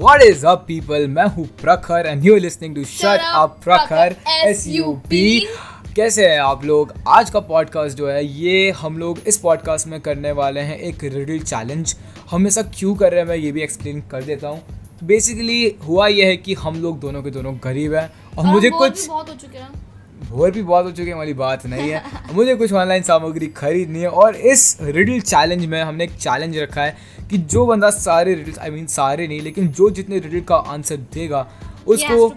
What is up, people? मैं हूँ Prakhar and you listening to shut up, up Prakhar S U P कैसे हैं आप लोग? आज का पॉडकास्ट जो है ये हम लोग इस पॉडकास्ट में करने वाले हैं एक रिडल चैलेंज हम ऐसा क्यों कर रहे हैं मैं ये भी एक्सप्लेन कर देता हूँ। बेसिकली हुआ ये है कि हम लोग दोनों के दोनों गरीब हैं और मुझे कुछ बहुत हो चुके हैं। भोर भी बहुत हो चुके हैं वाली बात नहीं है। मुझे कुछ ऑनलाइन सामग्री खरीदनी है और इस रिडल चैलेंज में हमने एक चैलेंज रखा है कि जो बंदा सारे रिडल्स आई मीन सारे नहीं लेकिन जो जितने रिडल का आंसर देगा उसको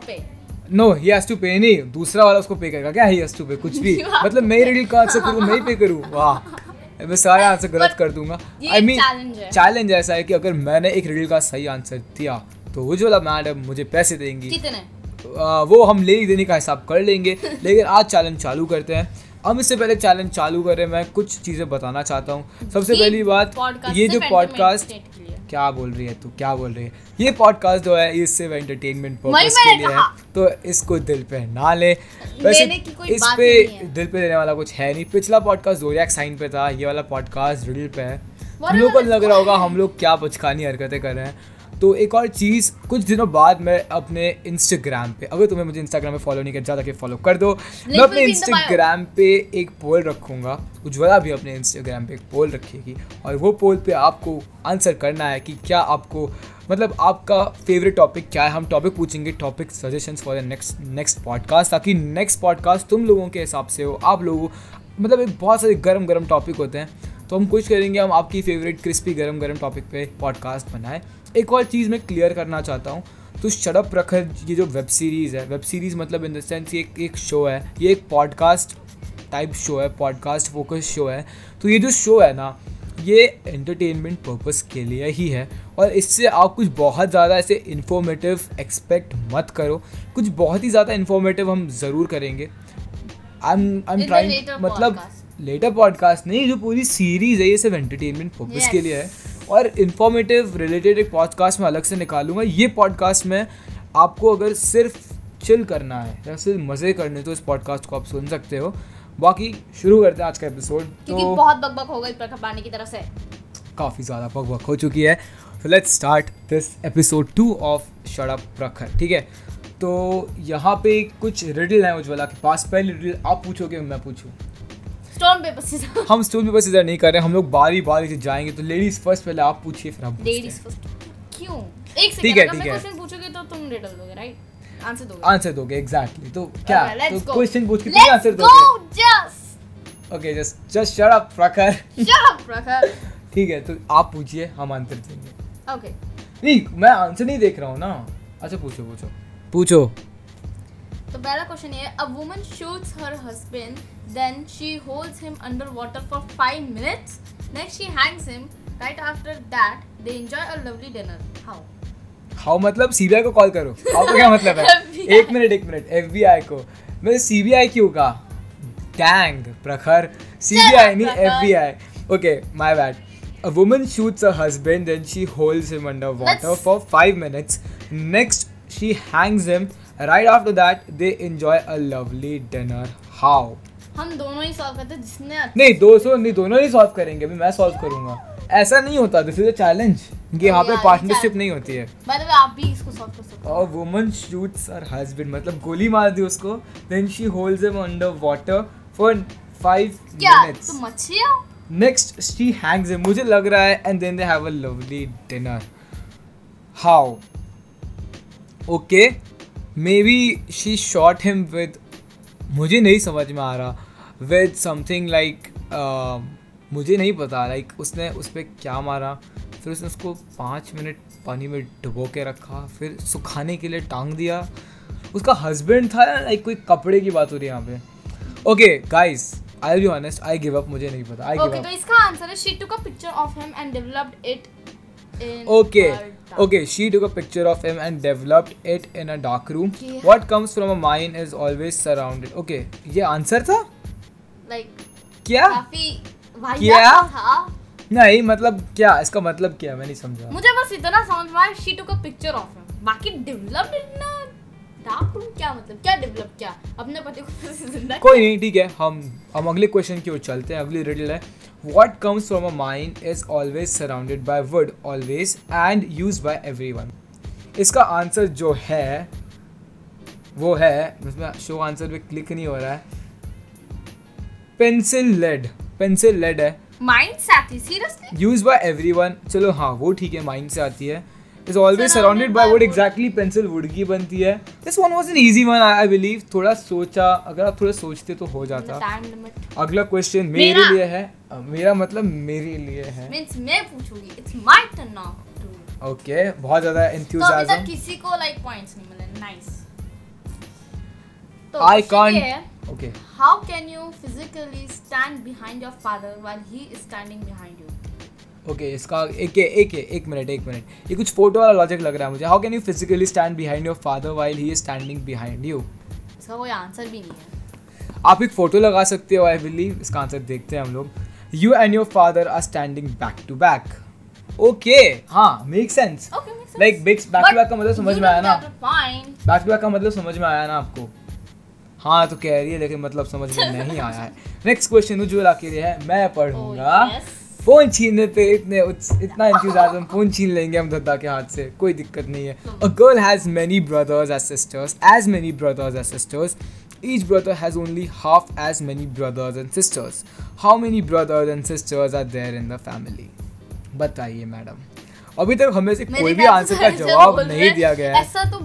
नो ही हैज़ टू पे नहीं दूसरा वाला उसको पे करेगा। क्या ही हैज़ टू पे कुछ भी। मतलब मैं रिडल का आंसर करूँ मैं ही पे करूँ? वाह। मैं सारे आंसर गलत कर दूँगा। आई मीन चैलेंज ऐसा है कि अगर मैंने एक रिडल का सही आंसर दिया तो वो उज्ज्वला मैडम मुझे पैसे देंगी। कितने? वो हम ले ही देने का हिसाब कर लेंगे। लेकिन आज चैलेंज चालू करते हैं। हम इससे पहले चैलेंज चालू करें मैं कुछ चीज़ें बताना चाहता हूँ। सबसे पहली बात ये जो पॉडकास्ट। क्या बोल रही है तू? क्या बोल रही है? ये पॉडकास्ट जो है ये सिर्फ़ एंटरटेनमेंट पर्पस के लिए है। तो इसको दिल पे ना ले। वैसे इस पे। दिल पे लेने वाला कुछ है नहीं। पिछला पॉडकास्ट जोरियाक साइन पे था। ये वाला पॉडकास्ट रिडल पे है। हम लोग को लग रहा होगा हम लोग क्या बचकानी हरकतें कर रहे हैं। तो एक और चीज़ कुछ दिनों बाद मैं अपने इंस्टाग्राम पे अगर तुम्हें मुझे इंस्टाग्राम पे फॉलो नहीं किया जाके फॉलो कर दो मैं अपने. इंस्टाग्राम पे एक पोल रखूँगा उज्ज्वला भी अपने इंस्टाग्राम पे एक पोल रखेगी और वो पोल पे आपको आंसर करना है कि क्या आपको मतलब आपका फेवरेट टॉपिक क्या है हम टॉपिक पूछेंगे topic suggestions for the next next podcast ताकि नेक्स्ट पॉडकास्ट तुम लोगों के हिसाब से हो आप लोगों मतलब एक बहुत सारे गर्म गर्म टॉपिक होते हैं तो हम कोशिश करेंगे हम आपकी फेवरेट क्रिस्पी गर्म गर्म टॉपिक पे पॉडकास्ट बनाए एक और चीज़ मैं क्लियर करना चाहता हूँ। तो शडप प्रखर ये जो वेब सीरीज़ है वेब सीरीज़ मतलब इन द सेंस ये एक एक शो है ये एक पॉडकास्ट टाइप शो है पॉडकास्ट फोकस शो है। तो ये जो शो है ना ये एंटरटेनमेंट पर्पस के लिए ही है। और इससे आप कुछ बहुत ज़्यादा ऐसे इन्फॉर्मेटिव एक्सपेक्ट मत करो। कुछ बहुत ही ज़्यादा इन्फॉर्मेटिव हम ज़रूर करेंगे। I am I am trying मतलब लेटर पॉडकास्ट नहीं जो पूरी सीरीज़ है ये सिर्फ़ एंटरटेनमेंट Yes. के लिए है। और इन्फॉर्मेटिव रिलेटेड एक पॉडकास्ट में अलग से निकालूँगा। ये पॉडकास्ट में आपको अगर सिर्फ़ चिल करना है या सिर्फ़ मज़े करने तो इस पॉडकास्ट को आप सुन सकते हो। बाकी शुरू करते हैं आज का एपिसोड क्योंकि तो बहुत बकबक हो गई प्रखर पानी की तरफ़ से। काफ़ी ज़्यादा बक बक हो चुकी है। तो let's start this episode two of shut up Prakhar ठीक है? तो यहाँ पे कुछ रिडल हैं उज्ज्वला के पास। पहली रिडल आप पूछोगे मैं पूछूँ। स्टोन पेपर सीजर हम स्टूल पेपर सीजर नहीं कर रहे हम लोग बारी बारी से जाएँगे तो लेडीज़ फ़र्स्ट पहले आप पूछिए फिर हम लेडीज़ फ़र्स्ट क्यों? एक ठीक सेकंड है, अगर ठीक मैं है। क्वेश्चन पूछोगे तो तुम रिडल दोगे राइट आंसर दोगे। आंसर दोगे एग्जैक्टली तो क्या? तो क्वेश्चन पूछ के तुम आंसर दोगे। Okay just just shut up Prakhar shut up प्रखर ठीक है तो आप पूछिए हम आंसर देंगे। ओके नहीं मैं आंसर नहीं देख रहा हूँ ना। अच्छा पूछो पूछो। पूछो। तो पहला क्वेश्चन ये a woman shoots her husband then she holds him under water for 5 minutes next she hangs him right after that they enjoy a lovely dinner how how मतलब सीबीआई को कॉल करो। आपको क्या मतलब है? एक मिनट एक मिनट एफबीआई को। मैं सीबीआई क्यों कहा टैंग प्रखर। सीबीआई नहीं। FBI okay my bad A woman shoots her husband, then she holds him under water Let's- for five minutes. Next, she hangs him. Right after that they enjoy a lovely dinner how हम दोनों ही solve करते जिसने नहीं दोस्तों नहीं दोनों ही solve करेंगे अभी मैं सॉल्व करूँगा। ऐसा नहीं होता दिस इज़ अ चैलेंज यहाँ पे पार्टनरशिप नहीं होती है। मतलब आप भी इसको सॉल्व कर सकते हो a woman shoots her husband मतलब गोली मार दी उसको then she holds him under water for 5 minutes तो मच्छी हो नेक्स्ट शी हैंग्स हिम मुझे लग रहा है and then they have a lovely dinner how okay. Okay be she shot him with मुझे नहीं समझ में आ रहा विद something like uh, मुझे नहीं पता लाइक like, उसने उस पर क्या मारा। फिर उसने उसको पाँच मिनट पानी में डुबो के रखा फिर सुखाने के लिए टांग दिया। उसका हस्बैंड था लाइक कोई कपड़े की बात हो रही है यहाँ पे। Okay guys I be honest I give up मुझे नहीं पता आई गिव तो इसका आंसर है she took a picture of him and developed it Okay, okay. She took a picture of him and developed it in a dark room. Yeah. What comes from a mind is always surrounded. Okay, ये answer था? Like क्या? काफ़ी क्या? था। नहीं मतलब क्या? इसका मतलब क्या? मैं नहीं समझा। मुझे बस इतना समझ में आया she took a picture of him बाकी डेवलप्ड इन डार्क रूम क्या मतलब? क्या डेवलप क्या? अपने पति को ज़िंदा कोई नहीं ठीक है हम हम अगले क्वेश्चन की ओर चलते हैं अगली रिडल है। What comes from a mine is always surrounded by wood, always and used by everyone. इसका आंसर जो है वो है उसमें शो आंसर पे क्लिक नहीं हो रहा है। पेंसिल लेड पेंसिल लेड है। माइंड से आती सीरियसली यूज़ बाय एवरीवन चलो हाँ वो ठीक है माइंड से आती है। Is always Surrounded surrounded by by wood wood. Exactly pencil wood की बनती है. This one was an easy one I believe थोड़ा सोचा अगर आप थोड़ा सोचते तो हो जाता. अगला क्वेश्चन मेरे। लिए है. मेरा मतलब मेरे लिए है. मींस मैं पूछूँगी. It's my turn now to okay बहुत ज़्यादा तो अभी तक एंथुसियाज्म किसी को लाइक पॉइंट्स नहीं मिले. नाइस तो I question can't- ये है okay how can you physically stand behind your father while he is standing behind you okay इसका एक एक एक मिनट एक मिनट। ये कुछ फ़ोटो वाला लॉजिक लग रहा है मुझे। How can you physically stand behind your father while he is standing behind you इसका कोई आंसर भी नहीं है। आप एक फ़ोटो लगा सकते हो आई बिलीव इसका आंसर देखते हैं हम लोग। You and your father are standing back to back okay हाँ make sense like back to back का मतलब समझ में आया ना? बैक टू बैक का मतलब समझ में आया ना आपको? हाँ तो कह रही है लेकिन मतलब समझ में नहीं आया है। नेक्स्ट क्वेश्चन उज्ज्वला के लिए है। मैं पढ़ूँगा Oh, पढ़ूँगा। yes. फ़ोन छीनने पे इतने इतना इंतज़ाम फ़ोन छीन लेंगे हम दद्दा के हाथ से कोई दिक्कत नहीं है। A girl has many brothers as sisters as many brothers as sisters each brother has only half as many brothers and sisters how many brothers and sisters are there in the family बताइए madam. अभी तक हमें से कोई भी answer का जवाब नहीं दिया गया है। ऐसा तो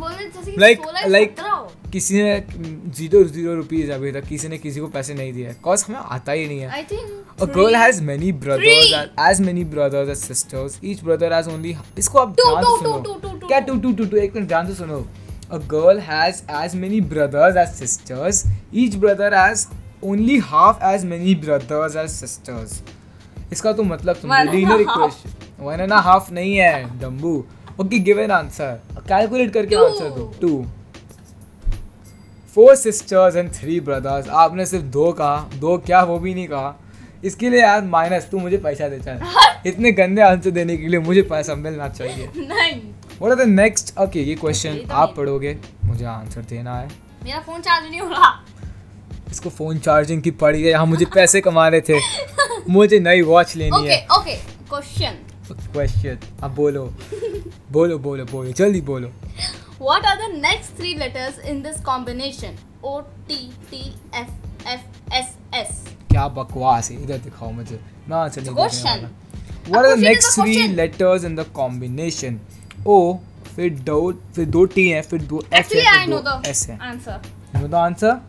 बोल रहे जैसे कि Like- 16 like- 17 हो। किसी ने ज़ीरो ज़ीरो रुपीज़ अभी तक किसी ने किसी को पैसे नहीं दिए कॉज हमें आता ही नहीं है I think A girl three- has many brothers Three. and as many brothers as sisters. Each brother has only इसको आप ध्यान से सुनो two, two, two, क्या two. Two two two two एक मिनट ध्यान से सुनो A girl has as many brothers as sisters. Each brother has only half as many brothers as sisters. इसका तो मतलब linear half. Equation one and half नहीं है डम्बू okay give an answer calculate करके Two. आंसर दो two four sisters and three brothers आपने सिर्फ़ दो कहा दो क्या वो भी नहीं कहा। इसके लिए यार माइनस तू मुझे पैसा दे चल। इतने गंदे आंसर देने के लिए मुझे पैसा मिलना चाहिए। नहीं। What are the next okay ये क्वेश्चन तो आप पढ़ोगे मुझे आंसर देना है। मेरा फ़ोन चार्ज नहीं हो रहा। इसको फ़ोन चार्जिंग की पड़ी है यहाँ मुझे पैसे कमाने थे। मुझे नई वॉच लेनी है। ओके क्वेश्चन क्वेश्चन अब बोलो। बोलो बोलो बोलो जल्दी बोलो। What are the next three letters in this combination? O T T F F S S. क्या बकवास है इधर दिखाओ मुझे आंसर नहीं Question. What are the next three letters in the combination? O फिर दो फिर दो टी हैं फिर दो Actually, है फिर दो the एस है answer. No the answer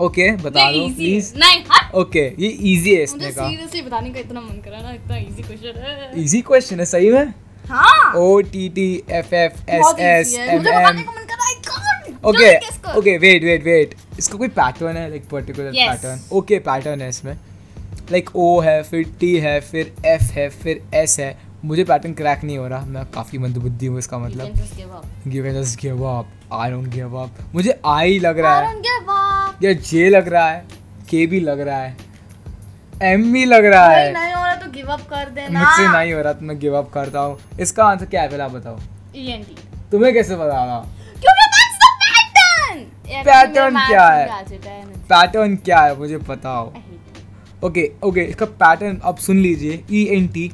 okay बता दो प्लीज़ नहीं हट ओके ये इजी है मुझे इसने का सीरियसली बताने का इतना मन करा ना इतना इजी क्वेश्चन है इजी क्वेश्चन है सही में हाँ। O T T F F S S M M! Okay. Okay wait wait wait इसका कोई पैटर्न है like particular pattern okay pattern है इसमें। लाइक ओ है फिर टी है फिर एफ़ है फिर एस है। मुझे पैटर्न क्रैक नहीं हो रहा। मैं काफ़ी मंदबुद्धि हूँ इसका मतलब। Give just give up I don't give up मुझे आई लग रहा है। don't give up. या जे लग रहा है। के भी लग रहा है। एम भी लग रहा है। नहीं गिव अप कर देना। मुझसे नहीं हो रहा तो मैं गिव अप करता हूँ। इसका आंसर क्या है पहले आप बताओ ENT. तुम्हें कैसे पता था. यार, क्या है? है। पैटर्न क्या है? मुझे hate it. ओके ओके इसका पैटर्न अब सुन लीजिए। E N T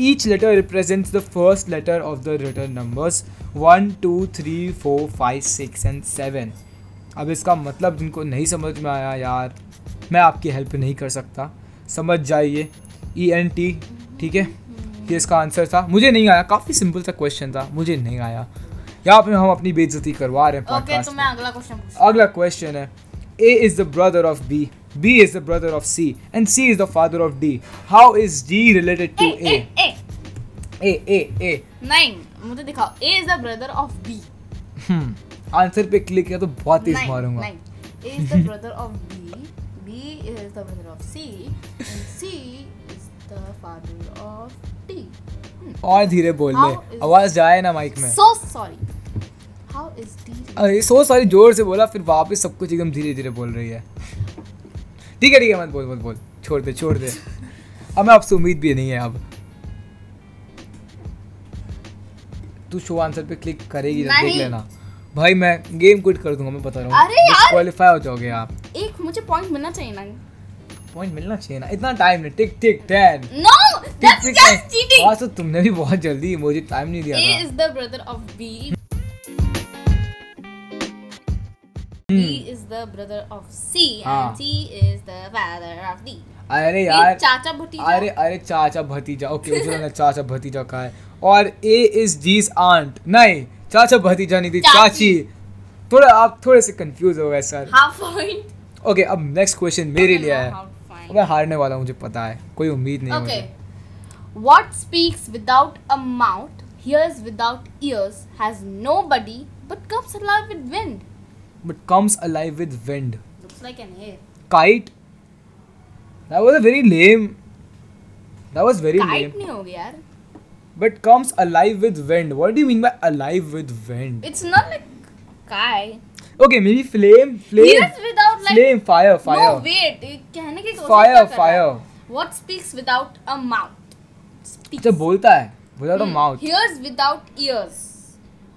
each letter represents the first letter of the return numbers one two three four five six and seven अब इसका मतलब जिनको नहीं समझ में आया यार मैं आपकी हेल्प नहीं कर सकता। समझ जाइए। ई एन टी ठीक है? ये इसका आंसर था। मुझे नहीं आया। काफ़ी सिंपल सा क्वेश्चन था। मुझे नहीं आया। यहाँ पे हम अपनी बेइज्जती करवा रहे हैं podcast तो मैं अगला क्वेश्चन अगला क्वेश्चन है A is the brother of B, B is the brother of C, and C is the father of D. How is D related to। A A? A A A, A, A. नहीं मुझे दिखाओ। A is the brother of B Hmm. Answer पे click किया तो बहुत तेज मारूँगा। नहीं। A is the brother of B B is the brother of C and C is the father of T और धीरे बोल ले। आवाज़ जाए ना माइक में। So sorry how is D अरे सो सारी ज़ोर से बोला फिर वापस सब कुछ एकदम धीरे धीरे बोल रही है। ठीक है ठीक है मत बोल मत बोल। छोड़ दे छोड़ दे। अब मैं आपसे उम्मीद भी नहीं है अब। तू शो आंसर पे क्लिक करेगी ना देख लेना। भाई मैं गेम क्विट कर दूँगा मैं बता रहा हूँ। अरे यार! क्वालिफाई हो जाओगे आप। एक मुझे पॉइंट मिलना चाहिए ना। पॉइंट मिलना चाहिए ना इतना टाइम नहीं tick tick ten No, that's just cheating. आज तो तुमने भी बहुत जल्दी मुझे टाइम नहीं दिया B. Is the brother of C हाँ. and C is the father of D. अरे यार चाचा भतीजा अरे अरे चाचा भतीजा ओके मुझे चाचा भतीजा का है और ए इज़ नहीं चाचा भतीजा नहीं थी चाची। थोड़ा आप थोड़े से कंफ्यूज हो गए सर half point. ओके अब नेक्स्ट क्वेश्चन मेरे लिए है. मैं हारने वाला मुझे पता है कोई उम्मीद नहीं है Okay. मुझे What speaks without a mouth, hears without ears, has no body, but comes alive with wind? But comes alive with wind Looks like an air. That was a very lame that was very lame Kite नहीं होगी यार. But comes alive with wind what do you mean by alive with wind It's not like sky. Okay maybe flame flame flame fire fire no wait कहने की कोशिश fire fire what speaks without a mouth speaks बोलता है without a mouth hears without ears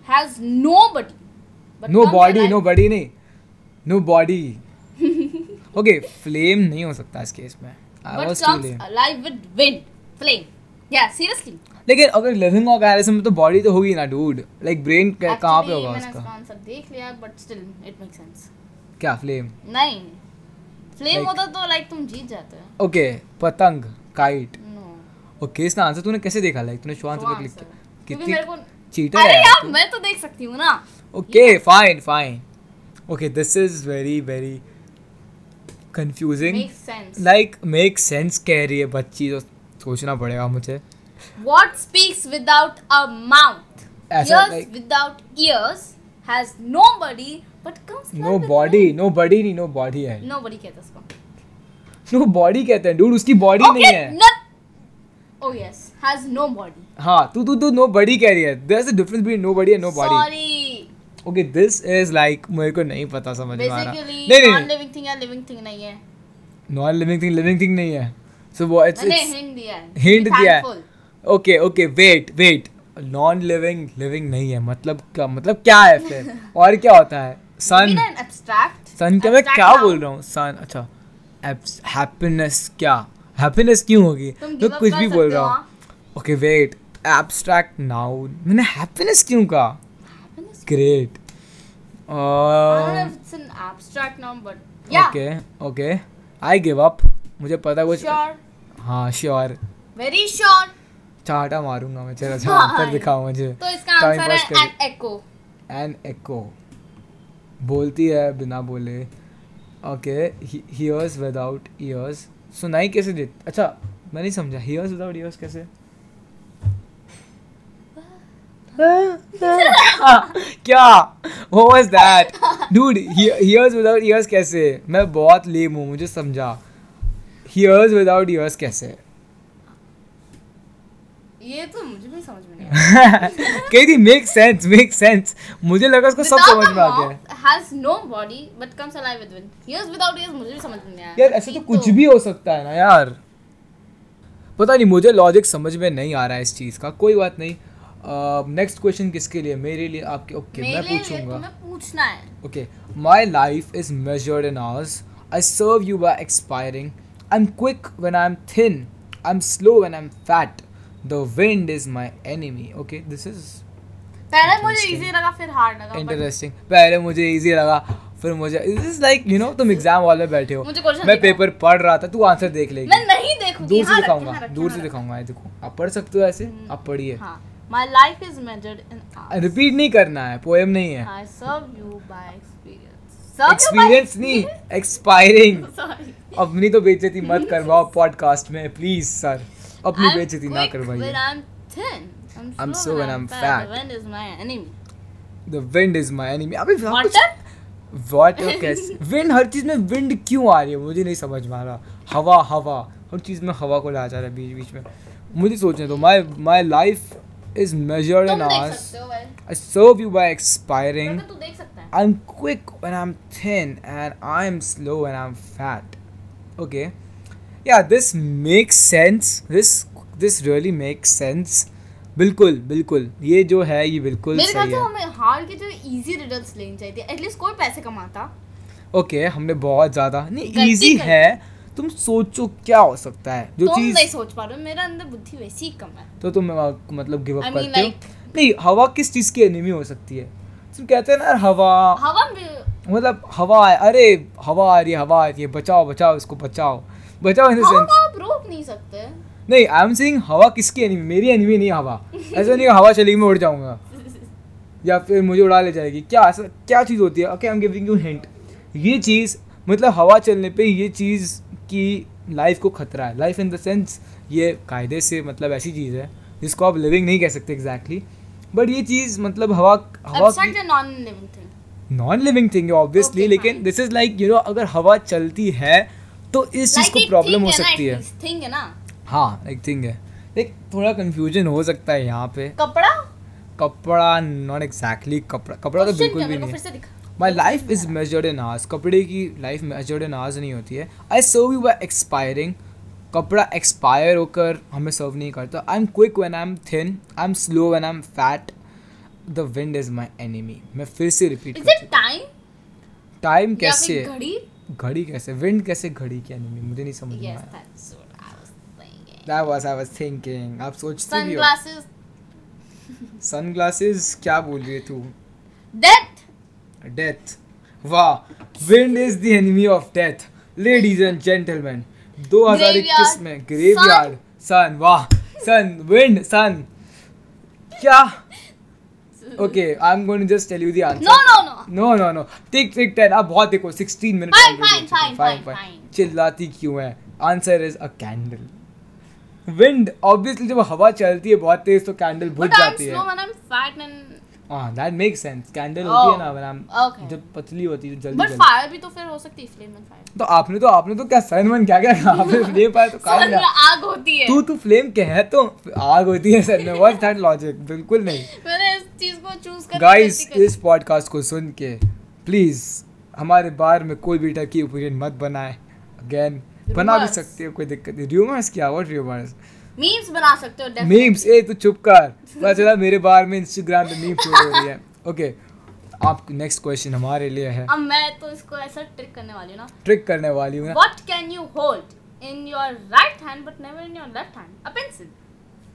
has nobody no body nobody नहीं. No body okay flame नहीं हो सकता इस केस में. I was live with wind flame या सीरियसली लेकिन अगर लिविंग ऑर्गेनिज्म में तो बॉडी तो होगी ना डूड लाइक ब्रेन कहाँ पे होगा उसका? आंसर देख लिया but still it make sense क्या फ्लेम नहीं. फ्लेम होता तो लाइक तुम जीत जाते. हो ओके पतंग काइट नो ओके इसका आंसर तूने कैसे देखा? लाइक तूने श्वान पे क्लिक किया। कितनी चीटर अरे है यार मैं तो देख सकती हूँ ना। Okay fine fine okay this is very very confusing like make sense कह रही है बच्ची तो सोचना पड़ेगा मुझे। What speaks without a mouth ऐसा hears like without ears has no body but comes no body no body नहीं नो बॉडी है। बॉडी कहते उसको नो बॉडी कहते हैं डूड उसकी नहीं okay है। not oh yes has no body. हाँ तू तू तू नो बॉडी कह रही है। Is a difference between no body and no body sorry. Okay this is like मेरे को नहीं पता समझ में आ रहा। Basically नहीं नहीं। non living thing है living thing नहीं है। Non living thing living thing नहीं है। सो वो इट्स मैंने इट्स हिंट दिया है। Hint दिया है। Okay okay wait wait non living living नहीं है। मतलब क्या मतलब क्या है फिर? और क्या होता है? सन सन का मैं क्या बोल रहा हूँ? सन अच्छा। हैप्पीनेस क्या? हैप्पीनेस क्यों होगी? मैं कुछ भी बोल रहा हूँ? ओके वेट एब्स्ट्रैक्ट नाउन मैंने हैप्पीनेस क्यों कहा? Great okay okay I give up मुझे पता कुछ हाँ श्योर वेरी sure. चाटा मारूँगा मैं चलो अच्छा हाँ, आंसर दिखाओ मुझे। तो इसका आंसर है an echo. एन एको बोलती है बिना बोले। ओके हियर्स विदाउट ईयर्स सुनाई कैसे दे अच्छा मैं नहीं समझा। हियर्स विदाउट ईयर्स कैसे? क्या? वो was that dude hears without ears कैसे? मैं बहुत लेम हूँ मुझे समझा। हियर्स विदाउट ईयर्स कैसे? ये तो मुझे भी समझ में नहीं आया कही थी मेक सेंस मेक सेंस मुझे लगा उसको सब समझ में आ गया no body but comes alive with wind. Ears without ears मुझे भी समझ में नहीं आया यार ऐसे तो कुछ भी हो सकता है ना यार। पता नहीं मुझे लॉजिक समझ में नहीं आ रहा है इस चीज़ का। कोई बात नहीं। नेक्स्ट क्वेश्चन किसके लिए? मेरे लिए आपके ओके मेरे मैं पूछूँगा। पूछना है। Okay my life is measured in hours I serve you by expiring I am quick when I am thin I am slow when I am fat the wind is my enemy okay this is पहले मुझे easy लगा फिर hard लगा interesting पहले मुझे easy लगा फिर मुझे इज़ लाइक यू नो तुम एग्ज़ाम हॉल में बैठे हो। मुझे मैं पेपर पढ़ रहा था तू आंसर देख लेगी। मैं नहीं देखूँगी। दूर से हाँ, दिखाऊँगा हाँ, दूर से हाँ, दिखाऊँगा ये देखो। आप पढ़ सकते हो ऐसे हम्म। आप पढ़िए। हाँ। My life is measured in hours repeat नहीं करना है पोएम नहीं है। I serve you by experience serve experience नहीं एक्सपायरिंग sorry अपनी तो बेइज्जती मत करवाओ पॉडकास्ट में प्लीज़ सर अपनी बेइज्जती ना करवाइए। when I'm thin. I'm, I'm slow slow when when I'm fat. The wind is my enemy. The wind is my enemy अबे Water? वाटर कैसे? विंड हर चीज़ में विंड क्यों आ रही है? मुझे नहीं समझ में आ रहा। हवा हवा। हर चीज़ में हवा को ला जा रहा है बीच बीच में। मुझे सोचने दो। My my life is measured in hours I serve you by expiring लड़का तू देख सकता है। I'm quick when I'm thin and I'm slow when I'm fat. Okay. Yeah, this makes sense. This this really makes sense. बिल्कुल बिल्कुल। ये जो है ये बिल्कुल मेरे ख्याल सही से है। हमें हार के जो इजी रिडल्स लेनी चाहिए एटलीस्ट कोई पैसे कमाता। ओके okay, हमने बहुत ज़्यादा। नहीं इजी है। तुम सोचो क्या हो सकता है। जो तुम चीज़ नहीं सोच पा रहे मेरे अंदर बुद्धि वैसी ही कम है। तो तुम मतलब गिव I अप mean, करते हो? नहीं हवा किस चीज़ की एनिमी हो सकती है? तुम कहते हैं ना हवा। हवा मतलब हवा है अरे हवा आ रही है हवा आ रही है बचाओ बचाओ इसको बचाओ। बचाओ इन द हवा सेंस को आप रोक नहीं सकते। नहीं आई एम सेइंग हवा किसकी एनिमी मेरी एनिमी नहीं हवा। ऐसा नहीं हवा चलेगी मैं उड़ जाऊँगा। या फिर मुझे उड़ा ले जाएगी। क्या ऐसा क्या चीज़ होती है? Okay I am giving you hint ये चीज़ मतलब हवा चलने पे ये चीज़ की लाइफ को खतरा है। लाइफ इन द सेंस ये कायदे से मतलब ऐसी चीज़ है जिसको आप लिविंग नहीं कह सकते एग्जैक्टली बट ये चीज़ मतलब हवा हवा non living thing non living thing obviously लेकिन this is like you know अगर हवा चलती है तो इस चीज़ को प्रॉब्लम हो सकती है। थिंग है ना। हाँ एक थिंग है। एक थोड़ा कंफ्यूजन हो सकता है यहाँ पे। कपड़ा? कपड़ा नॉट एग्जैक्टली कपड़ा। कपड़ा तो बिल्कुल भी नहीं है। My life is measured in hours कपड़े की लाइफ मेजर्ड इन आवर्स नहीं होती है। I serve you by expiring कपड़ा एक्सपायर होकर हमें सर्व नहीं करता। I am quick when I am thin I am slow when I am fat the wind is my enemy मैं फिर से रिपीट कर टाइम टाइम कैसे फिर घड़ी कैसे विंड कैसे घड़ी की एनिमी मुझे नहीं समझ में आया। That was I was thinking आप सोचते भी हो। सनग्लासेस सनग्लासेस क्या बोल रही है तू? डेथ डेथ वाह wind is the enemy of death ladies and gentleman 2021 में ग्रेवयार्ड सन वाह सन विंड सन क्या? Okay I am going to just tell you the no answer no no no no no tick tick ten आप बहुत देखो 16 मिनट Fine, fine, fine, fine, fine. चिल्लाती क्यों है? Answer is a candle wind obviously जब हवा चलती है बहुत तेज तो कैंडल बुझ जाती है। Slow when I am fat and हाँ दैट मेक सेंस कैंडल होती है ना I'm okay. जब पतली होती है जल्दी बट फायर भी तो फिर हो सकती है फ्लेम एंड फायर तो आपने तो आपने तो क्या सन वन क्या क्या कहा? आपने फ्लेम पाया तो कहा सन ना। आग होती है। तू तू फ्लेम के है तो आग होती है सर में। व्हाट दैट लॉजिक बिल्कुल नहीं। मैंने को चूज़ कर गाइस इस पॉडकास्ट को सुन के प्लीज़ हमारे बारे में कोई भी टाइप की ओपिनियन मत बनाए। अगेन बना भी सकते हो कोई दिक्कत नहीं। र्यूमर्स क्या? व्हाट र्यूमर्स मीम्स बना सकते हो. मीम्स ए तू चुप कर। पता चला मेरे बारे में इंस्टाग्राम पे मीम शूट हो रही है। ओके आप नेक्स्ट क्वेश्चन हमारे लिए है। अब मैं तो इसको ऐसा ट्रिक करने वाली हूँ ना। ट्रिक करने वाली हूँ ना। What can you hold in your right hand but never in your left hand? A pencil.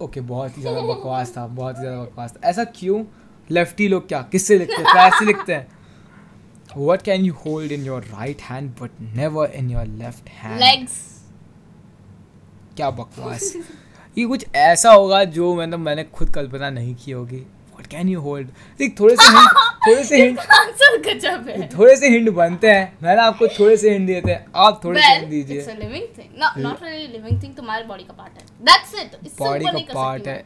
Okay बहुत ही ज़्यादा बकवास था बहुत ही ज़्यादा बकवास था। ऐसा क्यों? लेफ्टी लोग क्या? किससे लिखते हैं? कैसे लिखते हैं। What can you hold in your right hand but never in your left hand Legs. क्या बकवास। ये कुछ ऐसा होगा जो मतलब मैंने खुद कल्पना नहीं की होगी। वट कैन यू होल्ड देख थोड़े से हिंट थोड़े से हिंट है। थोड़े से हिंट बनते हैं। मैंने आपको थोड़े से हिंट दिए थे आप थोड़े से हिंट दीजिए। तुम्हारे बॉडी का पार्ट है. That's it. बॉडी का पार्ट सकती मैं.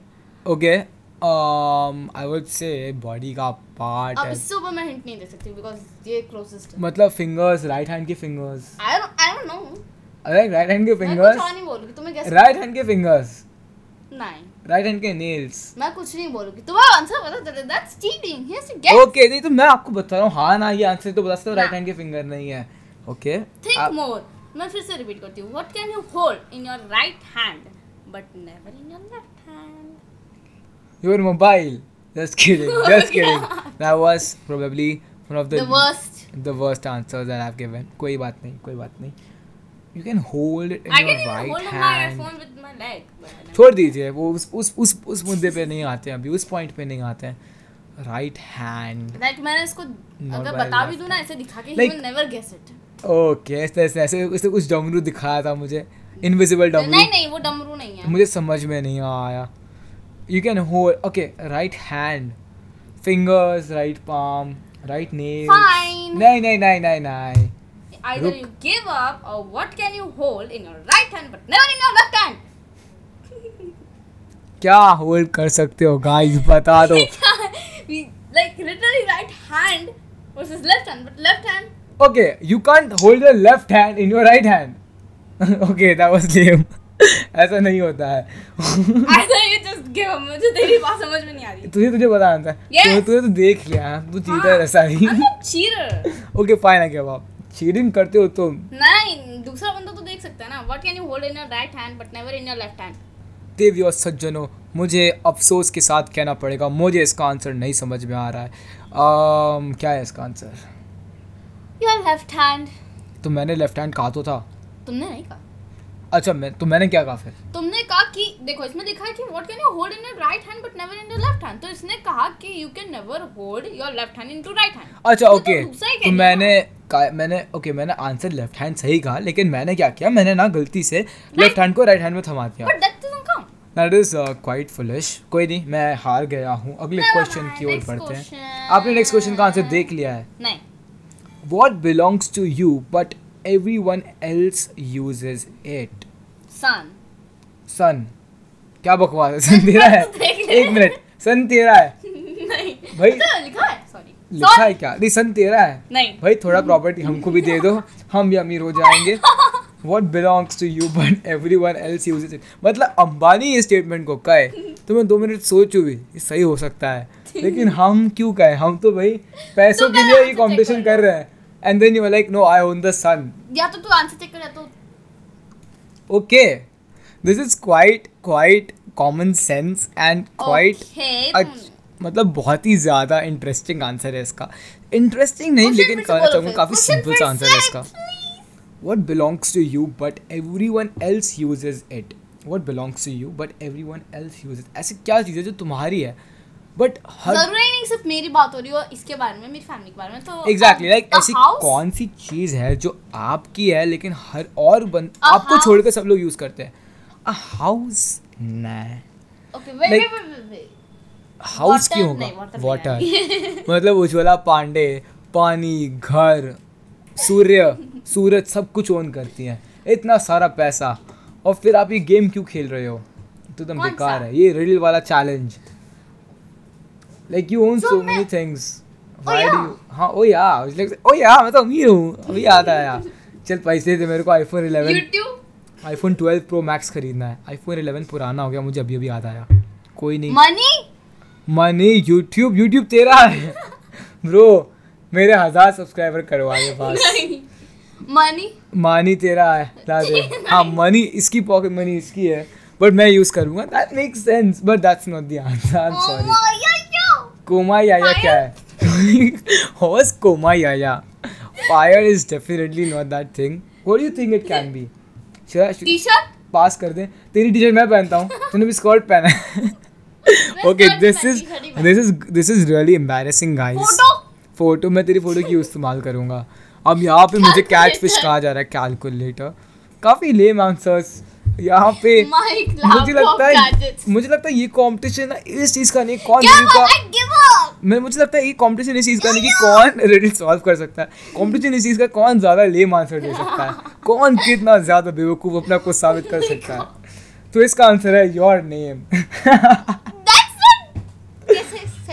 Okay I would say body का पार्ट अब इससे ऊपर मैं हिंट नहीं दे सकती बिकॉज़ ये क्लोजेस्ट है. मतलब फिंगर्स राइट हैंड के fingers I don't I don't know. अरे राइट हैंड के मैं कुछ और नहीं बोलूँगी तुम्हें कैसे राइट हैंड के फिंगर्स नहीं। राइट हैंड के नेल्स मैं कुछ नहीं बोलूँगी। तुम्हें आंसर पता चले that's cheating he has to guess okay नहीं तो मैं आपको बता रहा हूँ हाँ ना ये आंसर तो बता सकता हूँ। राइट हैंड के फिंगर नहीं है। ओके थिंक मोर मैं फिर से रिपीट करती हूँ। What can you hold in your right hand but never in your left hand your mobile just kidding. Just kidding. That was probably one of the the worst the worst answers that I've given. कोई बात नहीं कोई बात नहीं you can hold it in I your can even right hold my hand. phone with my leg but I never- छोड़ दीजिए वो उस उस उस उस मुद्दे पे नहीं आते हैं अभी उस पॉइंट पे नहीं आते हैं। राइट हैंड लाइक मैंने इसको अगर बता भी दूँ ना ऐसे दिखा के ही नेवर गेस इट ओके ऐसे ऐसे ऐसे कुछ डमरू दिखाया था मुझे। इनविजिबल डमरू। नहीं नहीं वो डमरू नहीं है। मुझे समझ में नहीं आया। You can hold okay right hand fingers right palm right nail Fine. नहीं नहीं नहीं नहीं नहीं either रुक। you give up or what can you hold in your right hand but never in your left hand क्या hold कर सकते हो गाइस बता दो like literally right hand versus left hand but left hand okay you can't hold your left hand in your right hand okay that was lame ऐसा नहीं होता है। Either you just give up मुझे तेरी बात समझ में नहीं आ रही। तुझे तुझे बताना था Yes. तुझे तो देख लिया तू चीटर ऐसा ही। cheater ओके फाइन है क्या आप चीटिंग करते हो तो नहीं दूसरा बंदा तो देख सकता है ना। What can you hold in your right hand but never in your left hand? देवी और सज्जनों मुझे अफसोस के साथ कहना पड़ेगा। मुझे इसका आंसर नहीं समझ में आ रहा है। Um, क्या है इसका आंसर? Your left hand तो मैंने लेफ़्ट हैंड कहा तो था। तुमने नहीं कहा। अच्छा मैं तो मैंने क्या कहा फिर? तुमने कहा कि देखो इसमें लिखा है कि what can you hold in your right hand but never in your left hand तो इसने कहा कि you can never hold your left hand into right hand अच्छा तो ओके ही तो मैंने का- मैंने ओके मैंने आंसर लेफ़्ट हैंड सही कहा लेकिन मैंने क्या किया? मैंने ना गलती से लेफ़्ट हैंड को राइट हैंड में थमा दिया। But that doesn't count that is quite foolish कोई नहीं मैं हार गया हूँ। अगले क्वेश्चन की ओर बढ़ते हैं। आपने नेक्स्ट क्वेश्चन का आंसर देख लिया है। नहीं। What belongs to you but everyone else uses it? Sun sun क्या बकवास है? सन तेरा है। एक मिनट। सन तेरा है। नहीं। भाई- तो लिखा है? सॉरी लिखा है क्या? नहीं सन तेरा है। नहीं। भाई थोड़ा प्रॉपर्टी हमको भी दे दो। हम भी अमीर हो जाएँगे। What belongs to you but everyone else uses it? मतलब अंबानी ये स्टेटमेंट को कहे। तो मैं दो मिनट सोचू भी ये सही हो सकता है। लेकिन हम क्यों कहे? हम तो भाई पैसों तो के लिए ये check कर रहे हैं। And then you like no I own the sun या तो तू आंसर चेक कर या तो okay this is quite quite common sense and quite मतलब बहुत ही ज़्यादा इंटरेस्टिंग आंसर है इसका। इंटरेस्टिंग नहीं लेकिन कहना चाहूँगा काफ़ी सिंपल सा आंसर है इसका। What belongs to you but everyone else use it what belongs to you but everyone else use it ऐसी क्या चीज़ है जो तुम्हारी है? बट हर ज़रूरी नहीं सिर्फ़ मेरी बात हो रही हो इसके बारे में मेरी फैमिली के बारे में तो एग्जैक्टली लाइक ऐसी कौन सी चीज़ है जो आपकी है लेकिन हर और बन आपको छोड़कर सब लोग यूज़ करते हैं। अ हाउस वेट हाउस क्यों होगा? वाटर मतलब उज्ज्वला पांडे पानी घर सूर्य सूरज सब कुछ ओन करती हैं। इतना सारा पैसा। और फिर आप ये गेम क्यों खेल रहे हो? तो तुम बेकार है। ये रिडल वाला challenge like you own So so मैं- many things Oh, do yeah. हाँ ओ या ओ या मैं तो अमीर हूँ अभी याद आया चल पैसे दे मेरे को iPhone 11 YouTube? IPhone 12 pro max खरीदना है. आईफोन 11 पुराना हो गया मुझे अभी अभी याद आया. कोई नहीं. मनी मनी यूट्यूब यूट्यूब तेरा है. ब्रो मेरे हज़ार सब्सक्राइबर करवा दे बस. मनी मनी तेरा है. ला दे. हाँ मनी इसकी पॉकेट मनी इसकी है. बट मैं यूज़ करूँगा. That makes sense but that's not the answer I am sorry coma याया क्या है? Horse coma Yahya. Fire is definitely not that thing what do you think it can be T shirt pass कर दे। तेरी T shirt मैं पहनता हूँ। तूने भी स्कर्ट पहना है। Okay this is this is this is really embarrassing guys photo photo मैं तेरी फ़ोटो की इस्तेमाल करूँगा? अब यहाँ पे मुझे कैट फ़िश कहा जा रहा है कैलकुलेटर काफ़ी लेम आंसर्स यहाँ पे मुझे लगता है मुझे लगता है ये कंपटीशन ना इस चीज़ का नहीं कौन का मैं मुझे लगता है ये कंपटीशन इस चीज़ का नहीं कि कौन रिडल सॉल्व कर सकता है। कंपटीशन इस चीज़ का कौन ज़्यादा लेम आंसर दे सकता है? कौन कितना ज़्यादा बेवकूफ़ अपना को साबित कर सकता है? तो इसका आंसर है योर नेम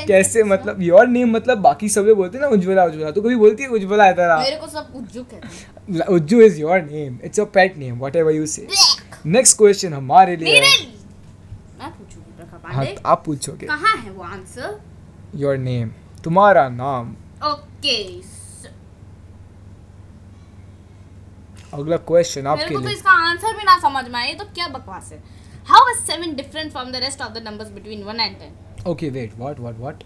कैसे? मतलब योर नेम मतलब बाकी सब लोग बोलते हैं ना उज्ज्वला उज्ज्वला। तो कभी बोलती है उज्ज्वला तेरा मेरे को सब उज्जू कहते हैं। Ujju is your name it's your pet name whatever you say. Next question हमारे लिए मेरे मैं पूछूँगी प्रखा हाँ आप पूछोगे। कहाँ है वो आंसर योर नेम तुम्हारा नाम। ओके अगला क्वेश्चन आपके तो लिए। इसका आंसर भी ना समझ में आए तो क्या बकवास है। How is 7 different from the rest of the numbers between 1 and 10 okay wait what what what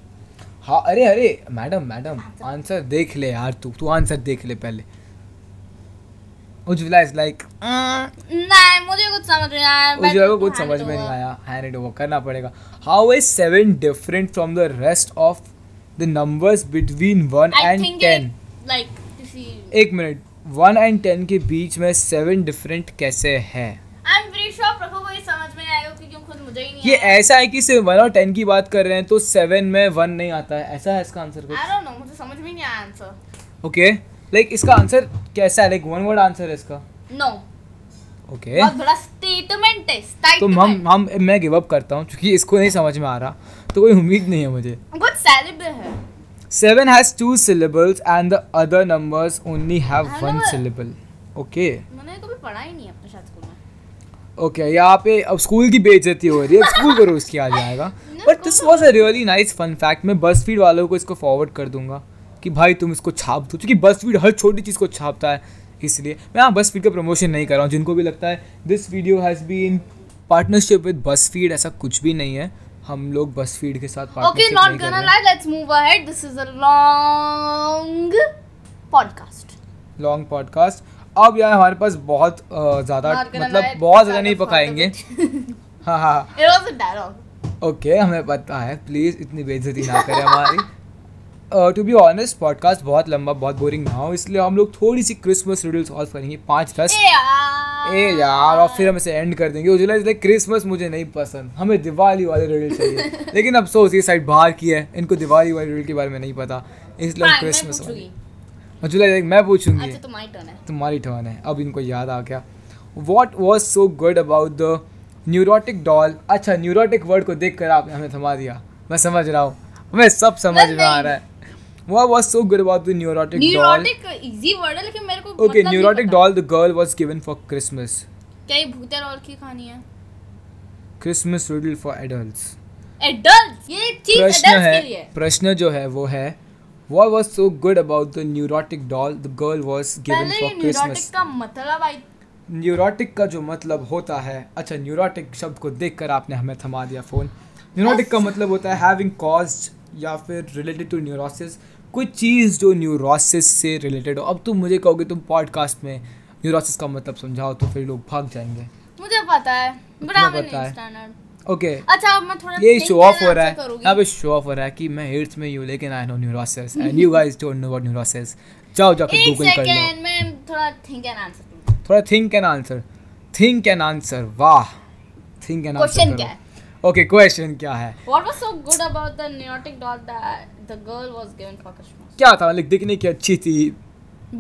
हाँ अरे अरे मैडम मैडम आंसर देख ले यार तू तू आंसर देख ले पहले। उज्ज्वला इज़ लाइक नहीं मुझे कुछ समझ नहीं आया उज्ज्वला को कुछ समझ में नहीं आया। हैंड इट ओवर करना पड़ेगा। How is seven different from the rest of the numbers between one and ten like एक मिनट। वन एंड टेन के बीच में सेवन डिफरेंट कैसे है? ही ये ऐसा है कि सिर्फ़ वन और टेन की बात कर रहे हैं तो सेवन में वन नहीं आता है। ऐसा है इसका आंसर कुछ? आई डोंट नो मुझे समझ में नहीं आया आंसर ओके लाइक इसका आंसर कैसा है? लाइक वन वर्ड आंसर है इसका? नो ओके बहुत बड़ा स्टेटमेंट है तो हम हम मैं गिव अप करता हूँ क्योंकि इसको नहीं समझ में आ रहा। तो कोई उम्मीद नहीं है मुझे। कुछ सैलिबल है। Seven has two syllables and the other numbers only have I one syllable. Okay. मैंने कभी पढ़ा ही नहीं अपने शायद स्कूल में। ओके यहाँ पे अब स्कूल की बेइज्जती हो रही है। स्कूल करो उसकी आ जाएगा but this was a really nice fun fact मैं बस फ़ीड वालों को इसको फॉरवर्ड कर दूँगा। कि भाई तुम इसको छाप दो क्योंकि बस फ़ीड हर छोटी चीज़ को छापता है इसलिए मैं यहाँ बस फ़ीड का प्रमोशन नहीं कर रहा हूँ जिनको भी लगता है this video has been partnership with BuzzFeed ऐसा कुछ भी नहीं है हम लोग बस फ़ीड के साथ कर gonna रहे lie. Let's move ahead. This is a long podcast. Long podcast अब यार हमारे पास बहुत ज़्यादा मतलब बहुत ज़्यादा नहीं पकाएँगे हाँ हाँ. ओके हमें पता है प्लीज़ इतनी बेइज्जती ना करें हमारी टू बी ऑनेस्ट पॉडकास्ट बहुत लंबा बहुत बोरिंग ना हो इसलिए हम लोग थोड़ी सी क्रिसमस रिडल सॉल्व करेंगे पाँच दस। ए यार। और फिर हम इसे एंड कर देंगे। उजला इसलिए क्रिसमस मुझे नहीं पसंद। हमें दिवाली वाले रिडल चाहिए। लेकिन अफसोस ये साइड बाहर की है इनको दिवाली वाले रिडल के बारे में नहीं पता। इसलिए हम क्रिसमस उजला मैं पूछूँगी। अच्छा है। तुम्हारी टर्न है। अब इनको याद आ गया। What was so good about the neurotic doll अच्छा न्यूरोटिक वर्ड को देख कर आपने हमें थमा दिया। मैं समझ रहा हूँ। हमें सब समझ में आ रहा है। What was so good about the neurotic doll neurotic easy word है लेकिन मेरे को ओके मतलब पता। Doll the girl was given for Christmas क्या ये भूतिया डॉल की कहानी है? Christmas riddle for adults adult ये चीज़ है के लिए। प्रश्न जो है वो है what was so good about the neurotic doll the girl was given for christmas? Neurotic का मतलब आई न्यूरोटिक का जो मतलब होता है अच्छा न्यूरोटिक शब्द को देखकर आपने हमें थमा दिया फ़ोन न्यूरोटिक का मतलब होता है हैविंग कॉज्ड या फिर रिलेटेड टू न्यूरोसिस कोई चीज़ जो न्यूरोसिस से रिलेटेड हो। अब तुम मुझे कहोगे तुम पॉडकास्ट में न्यूरोसिस का मतलब समझाओ तो फिर लोग भाग जाएँगे। मुझे पता है पता है? ओके अच्छा अब मैं थोड़ा ये शो ऑफ़ हो रहा है। पे शो ऑफ़ हो रहा है कि मैं एट्थ में हूँ लेकिन I know neurosis and you guys don't know what neurosis जाओ जाकर एक गूगल कर लो। मैं थोड़ा थिंक एंड आंसर थोड़ा think and answer think and answer वाह। थिंक एंड आंसर क्वेश्चन क्या है? ओके क्वेश्चन क्या है? What was so good about the neurotic doll that the girl was given for Christmas? क्या था? मतलब दिखने की अच्छी थी।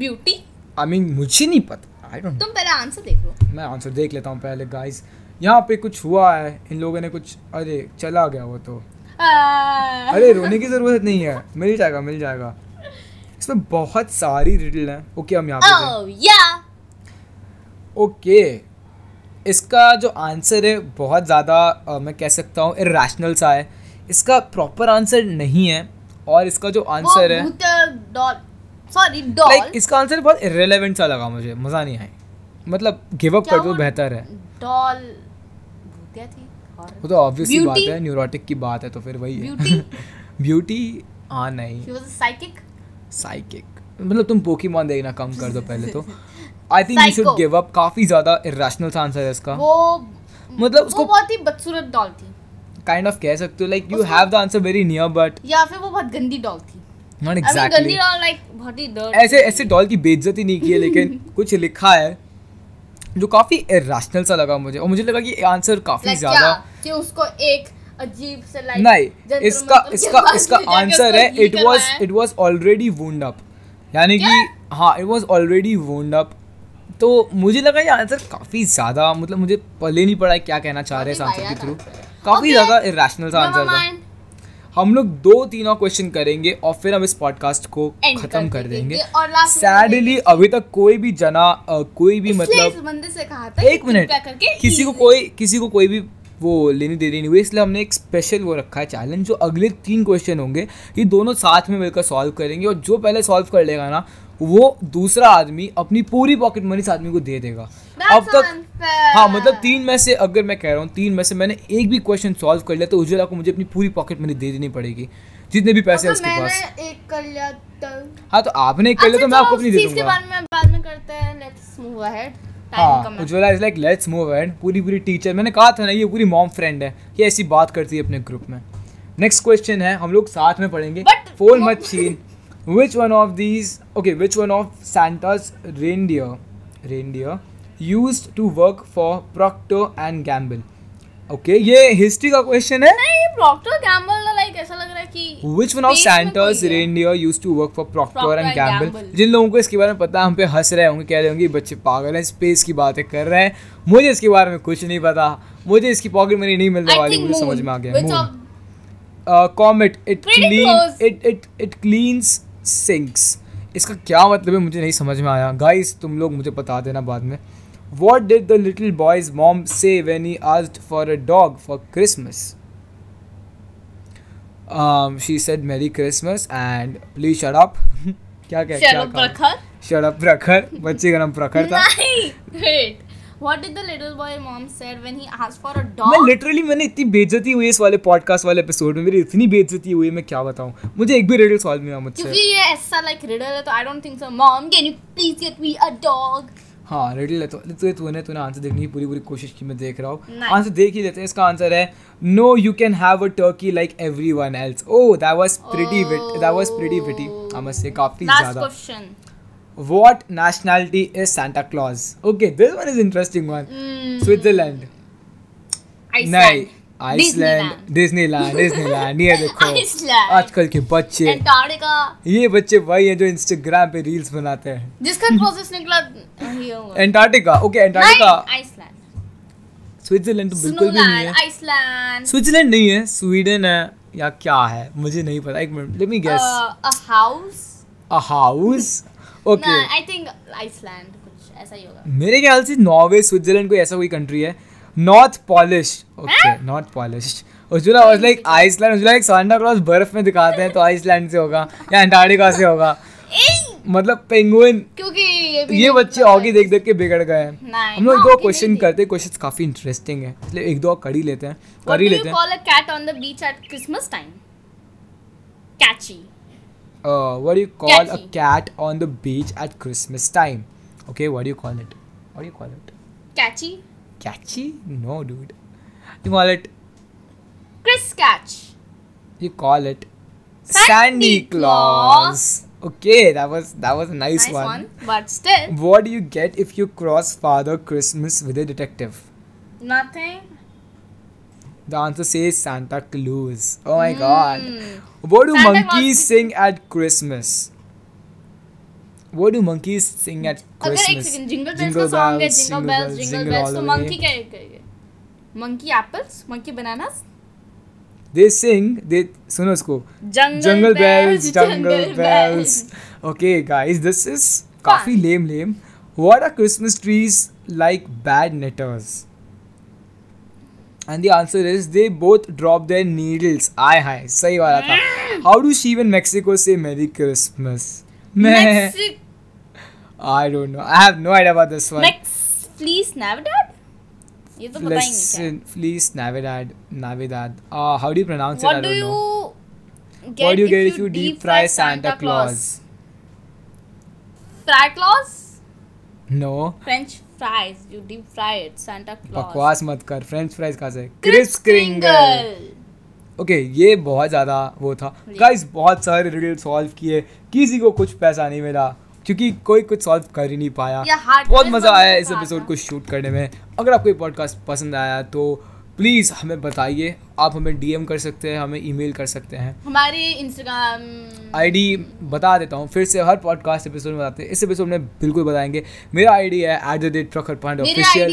Beauty? आई मीन मुझे नहीं पता। आई डोंट तुम पहले आंसर देख लो। मैं आंसर देख लेता हूँ पहले गाइस यहाँ पे कुछ हुआ है। इन लोगों ने कुछ अरे चला गया वो तो। अरे अरे रोने की ज़रूरत नहीं है। मिल जाएगा मिल जाएगा। इसमें बहुत सारी रिडल हैं। ओके हम यहाँ पे थे। Oh yeah. ओके इसका जो आंसर है बहुत ज़्यादा मैं कह सकता हूँ इरेशनल सा है। इसका प्रॉपर आंसर नहीं है और इसका जो आंसर है doll. लाइक इसका आंसर बहुत इरेलीवेंट सा लगा मुझे मज़ा नहीं आई मतलब गिव अप कर दो बेहतर है। doll भूतिया थी वो तो ऑब्वियसली बात है न्यूरोटिक की बात है तो फिर वही है। ब्यूटी? हाँ नहीं। A साइकिक मतलब तुम पोकीमॉन देखना कम कर दो पहले तो। I think you should give up काफ़ी ज़्यादा इरेशनल सा आंसर है इसका। वो मतलब उसको- वो बहुत ही बदसूरत डॉल थी। काइंड ऑफ़ कह सकते हो like you have the answer very near but या फिर वो बहुत गंदी डॉल थी। नॉट एग्जैक्टली लाइक बहुत ही डर्ट ऐसे ऐसे डॉल की बेइज्जती नहीं की है लेकिन कुछ लिखा है जो काफ़ी इरेशनल सा लगा मुझे। और मुझे लगा कि आंसर काफ़ी Like ज़्यादा कि उसको एक अजीब से लाइक नहीं इसका इसका इसका आंसर है it was it was already wound up यानी कि हाँ it was already wound up तो मुझे लगा ये आंसर काफ़ी ज़्यादा मतलब मुझे पहले नहीं पड़ा क्या कहना चाह रहे हैं इस आंसर के थ्रू। काफ़ी ज़्यादा इरेशनल सा आंसर था हम लोग दो तीनों क्वेश्चन करेंगे और फिर हम इस पॉडकास्ट को खत्म कर देंगे। और सैडली अभी तक कोई भी जना कोई भी मतलब से कहा था एक मिनट किसी को कोई किसी को कोई भी वो लेनी देनी नहीं हुई इसलिए हमने एक स्पेशल वो रखा है चैलेंज जो अगले तीन क्वेश्चन होंगे ये दोनों साथ में मिलकर सॉल्व करेंगे और जो पहले सॉल्व कर लेगा ना वो दूसरा आदमी अपनी पूरी पॉकेट मनी इस आदमी को दे देगा। अब तक हाँ मतलब तीन में से अगर मैं कह रहा हूँ तीन में से मैंने एक भी क्वेश्चन सॉल्व कर लिया तो उज्ज्वला को मुझे अपनी पूरी पॉकेट मनी दे देनी पड़ेगी जितने भी पैसे हैं उसके पास। एक कर लिया तो। हाँ तो आपने एक कर लिया तो मैं आपको अपनी दे दूँगा। बारे में बाद में करते हैं लेट्स मूव अहेड टाइम हाँ Ujjwala is like let's move and पूरी पूरी टीचर मैंने कहा था ना ये पूरी मॉम फ्रेंड है। ये ऐसी बात करती है अपने ग्रुप में। नेक्स्ट क्वेश्चन है हम लोग साथ में पढ़ेंगे। फ़ोन मत छीन। Which one of these okay which one of santa's use to work for Procter and gamble? Okay ये हिस्ट्री का क्वेश्चन है नहीं प्रॉक्टर गैम्बल लाइक ऐसा लग रहा है कि है। reindeer used to work for Procter Procter and and Gamble? Gamble. जिन लोगों को इसके बारे में पता है हम पे हंस रहे होंगे कह रहे होंगे बच्चे पागल हैं स्पेस की बातें कर रहे हैं मुझे इसके बारे में कुछ नहीं पता मुझे इसकी पॉकेट मनी नहीं मिलने वाली मुझे समझ में आ गया which Moon. of Uh, comet it Pretty clean इसका क्या मतलब है मुझे नहीं समझ में आया। गाइस तुम लोग मुझे बता देना बाद में। What did the little boy's mom say when he asked for a dog for Christmas Um, she said Merry Christmas and please shut up. क्या क्या क्या कहा? प्रखर Shut up प्रखर बच्चे का नाम प्रखर था। Wait What did the little boy mom said when he asked for a मैं dog? लिटरली मैंने इतनी बेइज्जती हुई इस वाले पॉडकास्ट वाले एपिसोड में मेरी इतनी बेइज्जती हुई मैं क्या बताऊँ? मुझे एक भी रिडल सॉल्व नहीं हुआ मुझसे। क्योंकि ये ऐसा लाइक रिडल है तो I don't think so mom can you please get me a dog हाँ रिडल है तो तो तूने तूने आंसर देखने की पूरी पूरी कोशिश की मैं देख रहा हूँ। आंसर देख ही लेते हैं इसका आंसर है no you can have a turkey like everyone else oh that was pretty wit that was pretty witty I must say काफ़ी ज़्यादा। What nationality is Santa Claus? Okay, this one is interesting one. Hmm. Switzerland. Iceland. नहीं Iceland Disneyland. Disneyland Disneyland ये देखो Iceland. आजकल के बच्चे Antarctica ये बच्चे वही हैं जो इंस्टाग्राम पे रील्स बनाते हैं जिसका प्रोसेस निकला Antarctica okay Antarctica Iceland Switzerland तो बिल्कुल भी नहीं है आइसलैंड स्विट्जरलैंड नहीं है स्वीडन है या क्या है मुझे नहीं पता एक minute let me guess a house a house okay I think Iceland कुछ ऐसा ही होगा। मेरे ख्याल से नॉर्वे स्विट्जरलैंड कोई ऐसा कोई कंट्री है। North polish okay north polish Ujjwala was like Iceland Ujjwala like Santa Claus बर्फ़ में दिखाते हैं तो आइसलैंड से होगा या अंटार्कटिका से होगा। मतलब पेंगुइन क्योंकि ये ये बच्चे ऑगी देख देख के बिगड़ गए हैं। हम लोग दो क्वेश्चन करते हैं क्वेश्चन काफ़ी इंटरेस्टिंग है। इसलिए एक दो ही लेते हैं कर ही लेते हैं। call a cat on the beach at Christmas time? Catchy. Uh, what do you call a cat on the beach at Christmas time? Okay, what do you call it? What do you call it? Catchy. Catchy? No, dude. You call it. Chris Catch. You call it Sandy Sandy Claus. Claus. Okay, that was that was a nice, Nice one. one. But still, What do you get if you cross Father Christmas with a detective? nothing. The answer says Santa Claus. Oh my god. Hmm. What do Santa monkeys Claus- sing at Christmas? What do monkeys sing at अगर एक Christmas? Second jingle bells का song है jingle bells jingle jingle bells all तो the monkey way. क्या करेंगे monkey apples monkey bananas They sing. They सुनो इसको. Jungle Jungle bells, bells, jungle jungle bells. bells. Okay, guys, this is काफी lame lame. What are Christmas trees like bad knitters? And the answer is they both drop their needles. Aye, aye, sahi wala tha. Hmm. How do she in Mexico say Merry Christmas? Mexico. I don't know. I have no idea about this one. Mex Fleece Navidad? ये तो पता ही नहीं क्या Fleece Navidad. Navidad. Uh, how do you pronounce what it? I don't do know. Get what do you get if you deep fry Santa, Santa Claus? Claus? Fry Claus? No. French. Fries. You deep fry it. Santa Claus. बकवास मत कर। French fries कहाँ से? Chris Kringle okay okay ये बहुत ज़्यादा वो था। गाइस बहुत सारे रिडल सॉल्व किए। किसी को कुछ पैसा नहीं मिला क्योंकि कोई कुछ सॉल्व कर ही नहीं पाया। बहुत मज़ा आया इस एपिसोड को शूट करने में। अगर आपको ये पॉडकास्ट पसंद आया तो प्लीज़ हमें बताइए आप हमें डीएम कर सकते हैं हमें ईमेल कर सकते हैं। हमारे इंस्टाग्राम आईडी बता देता हूँ फिर से हर पॉडकास्ट एपिसोड में बताते हैं। इस एपिसोड में बिल्कुल बताएँगे। मेरा आईडी है एट द रेट प्रखर पांडे मेरी ऑफिशियल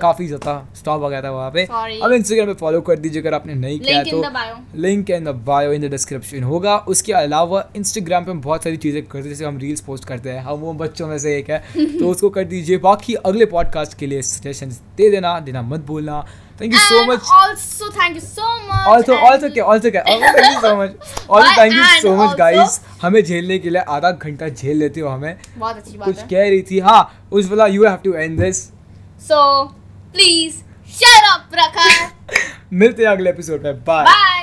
काफ़ी ज़्यादा स्टॉप आ गया था वहाँ पे। Sorry. अब इंस्टाग्राम पे फॉलो कर दीजिए अगर आपने नहीं किया तो। Link in the bio in the description होगा। उसके अलावा इंस्टाग्राम पे हम बहुत सारी चीज़ें करते हैं जैसे हम रील्स पोस्ट करते हैं। हम वो बच्चों में से एक है। तो उसको कर दीजिए। बाकी अगले पॉडकास्ट के लिए सजेशन दे देना देना मत भूलना। Thank you so much also thank you so much Also, also क्या ऑल्सो क्या thank you so much also Bye, thank you and so much guys हमें झेलने के लिए आधा घंटा झेल लेते हो हमें। बहुत अच्छी बात कुछ है। कह रही थी हाँ वाला you have to and this so please shut up रखा मिलते हैं अगले एपिसोड में। Bye bye.